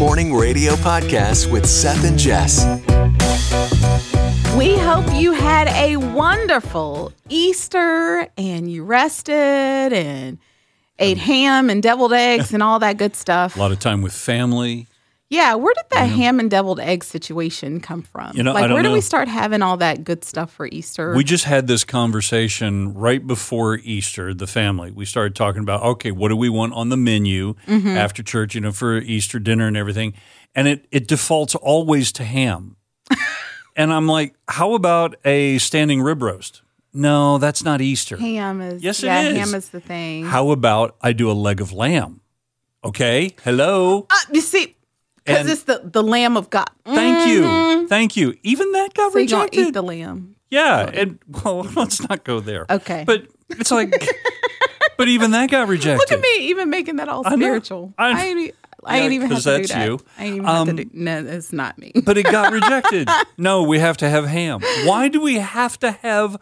Morning Radio Podcast with Seth and Jess. We hope you had a wonderful Easter and you rested and ate um, ham and deviled eggs and all that good stuff. A lot of time with family. Yeah, where did the ham and deviled egg situation come from? You know, like where do know. we start having all that good stuff for Easter? We just had this conversation right before Easter, the family. We started talking about, okay, what do we want on the menu Mm-hmm. after church, you know, for Easter dinner and everything. And it, it defaults always to ham. and I'm like, how about a standing rib roast? No, that's not Easter. ham is Yes, it yeah, is. ham is the thing. How about I do a leg of lamb? Okay, hello. Uh, you because it's the, the Lamb of God. Thank you. Thank you. Even that got Mm-hmm. So you're gonna rejected. eat the lamb. Yeah, and well, let's not go there. Okay. but it's like, but even that got rejected. Look at me, even making that all I know. spiritual. I- I, ain't, e- I Yeah, ain't even have to do that's that. you. I ain't even have to Um, do. No, it's not me. But it got rejected. no, we have to have ham. Why do we have to have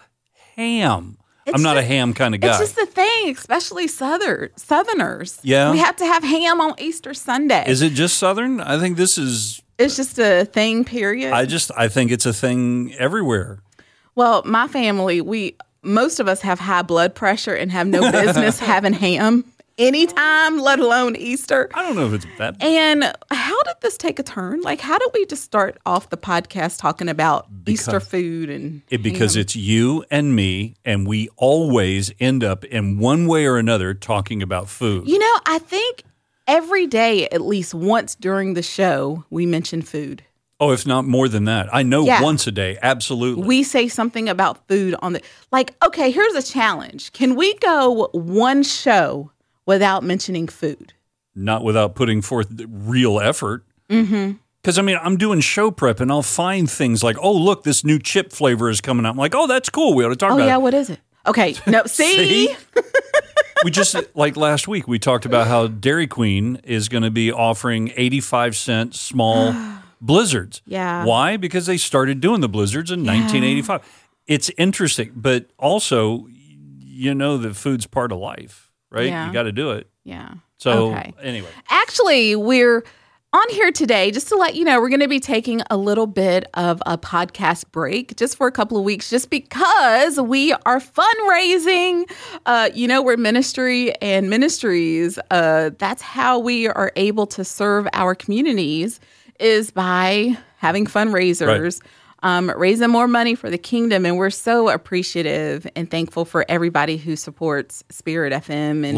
ham? I'm It's not a ham kind of guy. It's just the thing, especially southern Southerners. Yeah. we have to have ham on Easter Sunday. Is it just Southern? I think this is. It's just a thing. Period. I just. I think it's a thing everywhere. well, my family, we most of us have high blood pressure and have no business having ham anytime, let alone Easter. I don't know if it's that. And how did this take a turn? Like, how did we just start off the podcast talking about Easter food and It, because it's you and me, and we always end up in one way or another talking about food. You know, I think every day, at least once during the show, we mention food. Oh, if not more than that. I know Yeah. once a day, absolutely. We say something about food on the like. Okay, here's a challenge. Can we go one show without mentioning food? not without putting forth the real effort. Mm-hmm. Because I mean, I'm doing show prep, and I'll find things like, "Oh, look, this new chip flavor is coming out." I'm like, "Oh, that's cool. We ought to talk Oh about yeah, it." what is it? Okay, no, see, See? we just like last week we talked about how Dairy Queen is going to be offering 85 cent small blizzards. Yeah. Why? Because they started doing the blizzards in 1985. It's interesting, but also you know that food's part of life, right? Yeah. You got to do it. yeah. So Okay. anyway, Actually, we're on here today just to let you know we're going to be taking a little bit of a podcast break just for a couple of weeks, just because we are fundraising. Uh, you know, we're ministry and ministries. Uh, that's how we are able to serve our communities is by having fundraisers. Um, raising more money for the kingdom, and we're so appreciative and thankful for everybody who supports Spirit FM and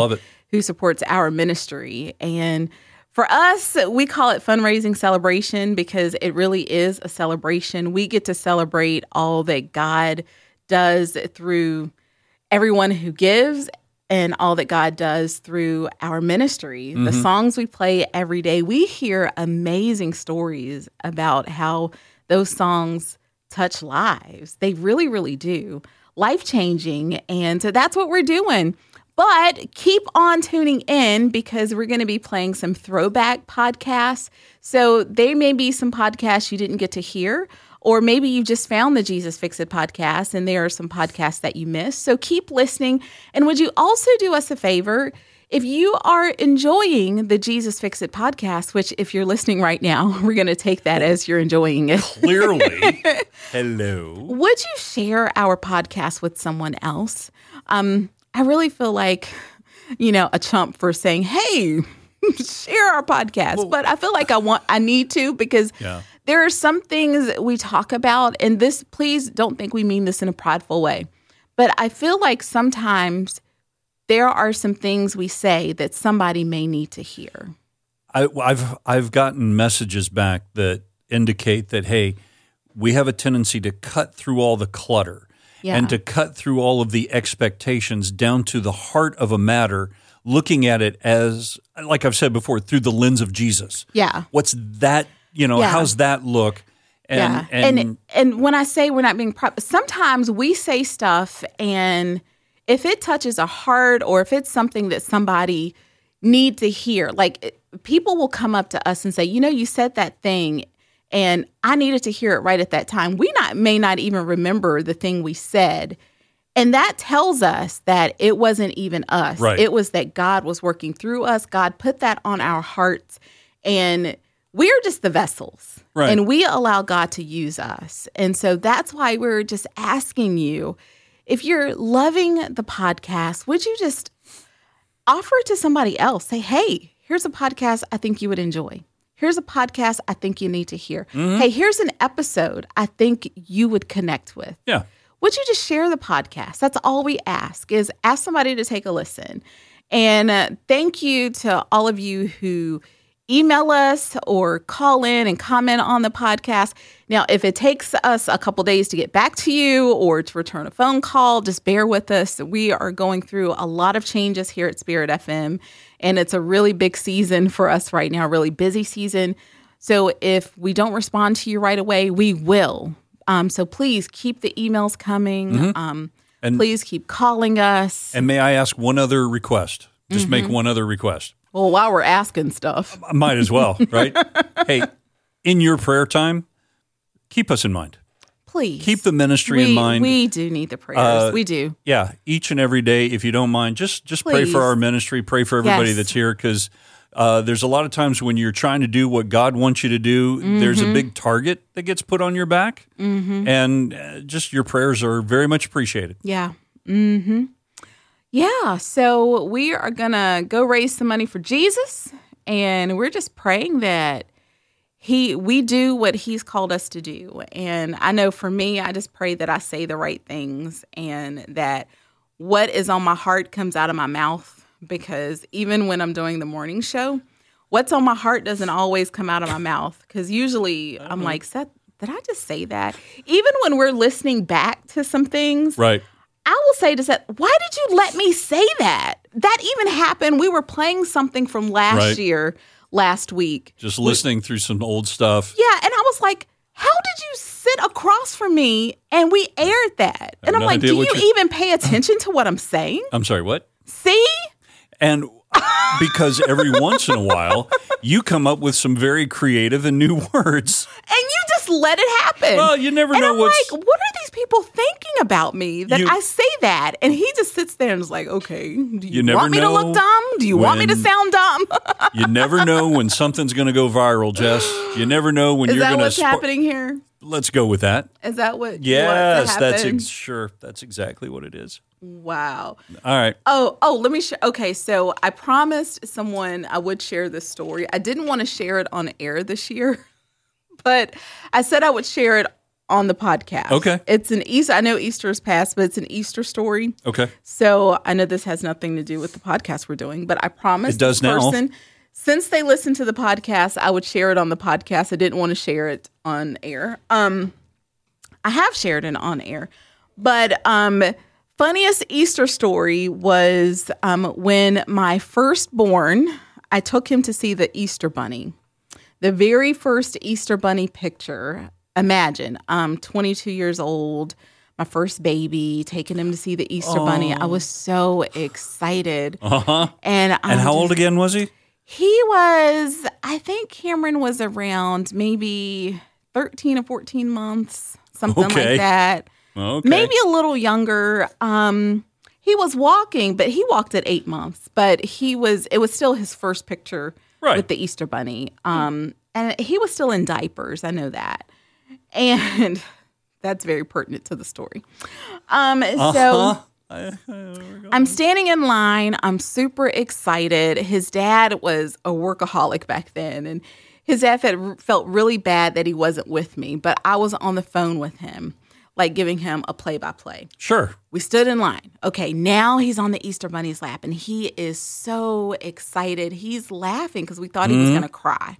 who supports our ministry. And for us, we call it fundraising celebration because it really is a celebration. We get to celebrate all that God does through everyone who gives and all that God does through our ministry. The songs we play every day, we hear amazing stories about how those songs touch lives. They really, really do. Life changing. And so that's what we're doing. But keep on tuning in because we're going to be playing some throwback podcasts. So there may be some podcasts you didn't get to hear, or maybe you just found the Jesus Fix It podcast and there are some podcasts that you missed. So keep listening. And would you also do us a favor? If you are enjoying the Jesus Fix It podcast, which if you're listening right now, we're going to take that as you're enjoying it. clearly, hello. Would you share our podcast with someone else? Um, I really feel like, you know, a chump for saying, "Hey, share our podcast," but I feel like I want, I need to because Yeah. there are some things we talk about, and this. Please don't think we mean this in a prideful way, but I feel like sometimes there are some things we say that somebody may need to hear. I, I've I've gotten messages back that indicate that hey, we have a tendency to cut through all the clutter Yeah. and to cut through all of the expectations down to the heart of a matter, looking at it as like I've said before through the lens of Jesus. Yeah. What's that? You know, Yeah. how's that look? And, yeah, and, and and when I say we're not being proud, sometimes we say stuff, and if it touches a heart or if it's something that somebody need to hear, like it- people will come up to us and say, you know, you said that thing, and I needed to hear it right at that time. We not may not even remember the thing we said. And that tells us that it wasn't even us. Right. It was that God was working through us. God put that on our hearts. And we're just the vessels. Right. And we allow God to use us. And so that's why we're just asking you if you're loving the podcast, would you just offer it to somebody else? Say, hey, here's a podcast I think you would enjoy. Here's a podcast I think you need to hear. Hey, here's an episode I think you would connect with Yeah. would you just share the podcast that's all we ask is ask somebody to take a listen and uh, thank you to all of you who email us or call in and comment on the podcast now if it takes us a couple days to get back to you or to return a phone call just bear with us we are going through a lot of changes here at spirit fm and it's a really big season for us right now really busy season so if we don't respond to you right away we will um, so please keep the emails coming. Um, And- please keep calling us. And may I ask one other request? Just make Mm-hmm. one other request. Well, while we're asking stuff, I might as well, right? hey, in your prayer time, keep us in mind. please Keep the ministry we, in mind. We do need the prayers. Uh, we do. yeah, each and every day, if you don't mind, just just pray for our ministry, pray for everybody Yes. that's here, because uh, there's a lot of times when you're trying to do what God wants you to do, there's Mm-hmm. a big target that gets put on your back, and uh, just your prayers are very much appreciated. Yeah. Mm-hmm. Yeah. So we are gonna go raise some money for Jesus, and we're just praying that he we do what he's called us to do. And I know for me, I just pray that I say the right things and that what is on my heart comes out of my mouth. Because even when I'm doing the morning show, what's on my heart doesn't always come out of my mouth. Because usually I'm uh-huh. like, Seth, did I just say that? Even when we're listening back to some things, Right. I will say to Seth, why did you let me say that? That even happened. We were playing something from last Right. year, last week. Just listening through some old stuff. Yeah, and I was like, how did you sit across from me and we aired that? And I'm no like, do you you- even pay attention to what I'm saying? I'm sorry, what? See? And because every once in a while, you come up with some very creative and new words. And you just let it happen. Well, you never and know I'm what's- like, what are these people thinking about me that You- I say that? And he just sits there and is like, okay, do you, You want me to look dumb? Do you want me to sound dumb? You never know when something's going to go viral, Jess. You never know when is you're going to. what's happening here? Let's go with that. Is that what? Yes, that's ex- sure. That's exactly what it is. wow. All right. Oh, oh, let me share. Okay, so I promised someone I would share this story. I didn't want to share it on air this year, but I said I would share it on the podcast. Okay. It's an Easter. I know Easter's past, but it's an Easter story. Okay. So I know this has nothing to do with the podcast we're doing, but I promise It does now. person since they listened to the podcast, I would share it on the podcast. I didn't want to share it on air. Um, I have shared it on air, but um, funniest Easter story was um, when my firstborn. I took him to see the Easter Bunny, the very first Easter Bunny picture. Imagine, I'm 22 years old, my first baby, taking him to see the Easter Bunny. I was so excited, Uh huh. and I'm And how old again was he? he was, I think Cameron was around maybe 13 or 14 months, something Okay. like that. Okay. Maybe a little younger. Um, he was walking, but he walked at eight months. But he was, it was still his first picture Right. with the Easter Bunny. Um, and he was still in diapers. I know that. And that's very pertinent to the story. Um, so. Uh-huh. I'm standing in line. I'm super excited. His dad was a workaholic back then, and his dad felt, felt really bad that he wasn't with me, but I was on the phone with him, like giving him a play by play. Sure. We stood in line. Okay, now he's on the Easter Bunny's lap, and he is so excited. He's laughing because we thought he was going to cry.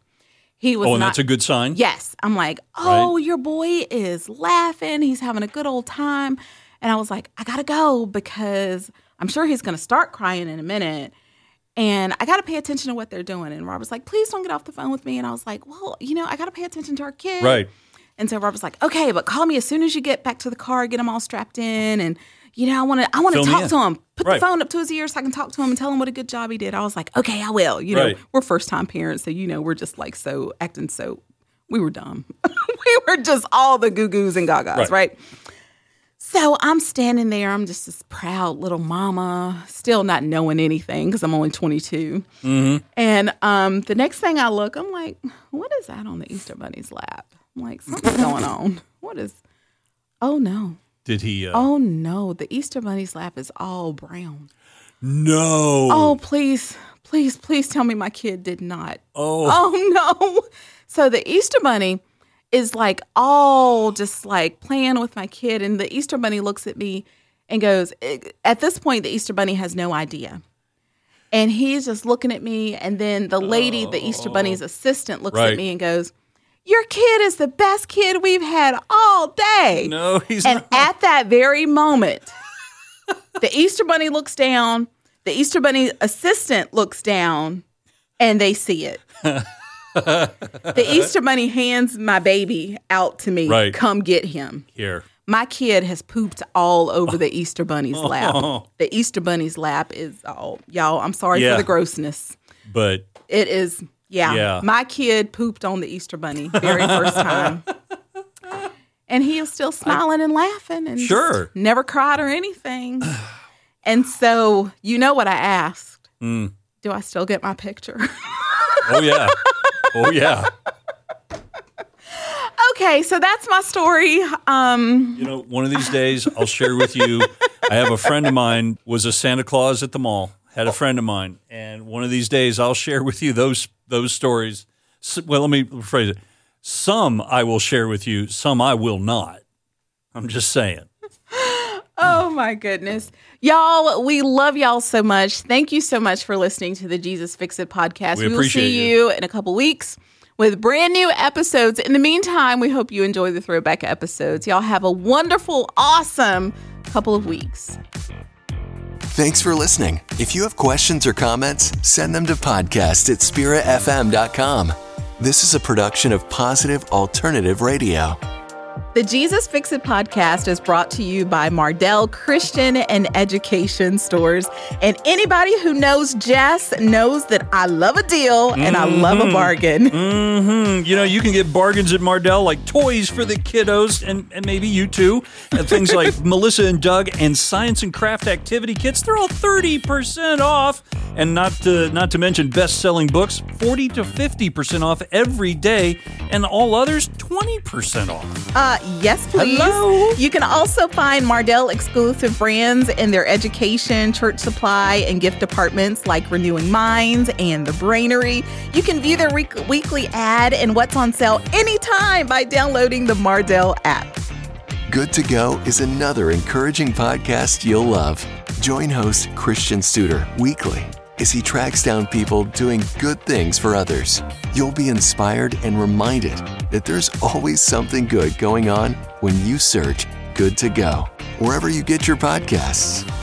He was Oh, and not. that's a good sign. Yes. I'm like, oh, your boy is laughing. He's having a good old time. And I was like, I gotta go because I'm sure he's gonna start crying in a minute. And I gotta pay attention to what they're doing. And Robert's like, please don't get off the phone with me. And I was like, well, you know, I gotta pay attention to our kid. Right. And so Robert's like, okay, but call me as soon as you get back to the car, get him all strapped in. And, you know, I wanna I wanna Fill talk to him. Put Right. the phone up to his ear so I can talk to him and tell him what a good job he did. I was like, okay, I will. You know, Right. we're first time parents, so you know, we're just like so acting so we were dumb. we were just all the goo goos and gagas, Right. right? So I'm standing there. I'm just this proud little mama, still not knowing anything because I'm only 22. And um, the next thing I look, I'm like, what is that on the Easter Bunny's lap? I'm like, something's going on. What is? Oh no! Did he? Uh, Oh no! The Easter Bunny's lap is all brown. no. Oh please, please, please tell me my kid did not. Oh. Oh no! So the Easter Bunny is like all just like playing with my kid, and the Easter Bunny looks at me and goes. At this point, the Easter Bunny has no idea. And he's just looking at me, and then the lady, the Easter Bunny's assistant, looks Right. at me and goes, "Your kid is the best kid we've had all day." No, he's not. And not. at that very moment, the Easter Bunny looks down, the Easter Bunny assistant looks down, and they see it. the Easter Bunny hands my baby out to me. Right. Come get him. Here. My kid has pooped all over the Easter Bunny's lap. Oh. The Easter Bunny's lap is all, y'all, I'm sorry Yeah. for the grossness. But It is, yeah. Yeah. My kid pooped on the Easter Bunny very first time. And he was still smiling and laughing and Sure. never cried or anything. and so, you know what I asked? Mm. Do I still get my picture? oh yeah. Oh yeah. okay, so that's my story. Um, You know, one of these days I'll share with you. I have a friend of mine was a Santa Claus at the mall. Had a friend of mine, and one of these days I'll share with you those those stories. Well, let me rephrase it. Some I will share with you. Some I will not. I'm just saying. Oh my goodness. Y'all, we love y'all so much. Thank you so much for listening to the Jesus Fix It podcast. We will appreciate see you. you in a couple weeks with brand new episodes. In the meantime, we hope you enjoy the throwback episodes. Y'all have a wonderful, awesome couple of weeks. Thanks for listening. If you have questions or comments, send them to podcast at spiritfm.com. This is a production of Positive Alternative Radio. The Jesus Fix It podcast is brought to you by Mardel Christian and Education Stores. And anybody who knows Jess knows that I love a deal and I love a bargain. hmm You know, you can get bargains at Mardel, like toys for the kiddos, and, and maybe you too. And things like Melissa and Doug and science and craft activity kits. They're all thirty percent off, and not to not to mention best-selling books, forty to fifty percent off every day, and all others twenty percent off. Uh, yes, please. Hello? You can also find Mardel exclusive brands in their education, church supply, and gift departments like Renewing Minds and The Brainery. You can view their week- weekly ad and what's on sale anytime by downloading the Mardel app. Good to Go is another encouraging podcast you'll love. Join host Christian Studer weekly as he tracks down people doing good things for others. You'll be inspired and reminded that there's always something good going on when you search Good to Go, wherever you get your podcasts.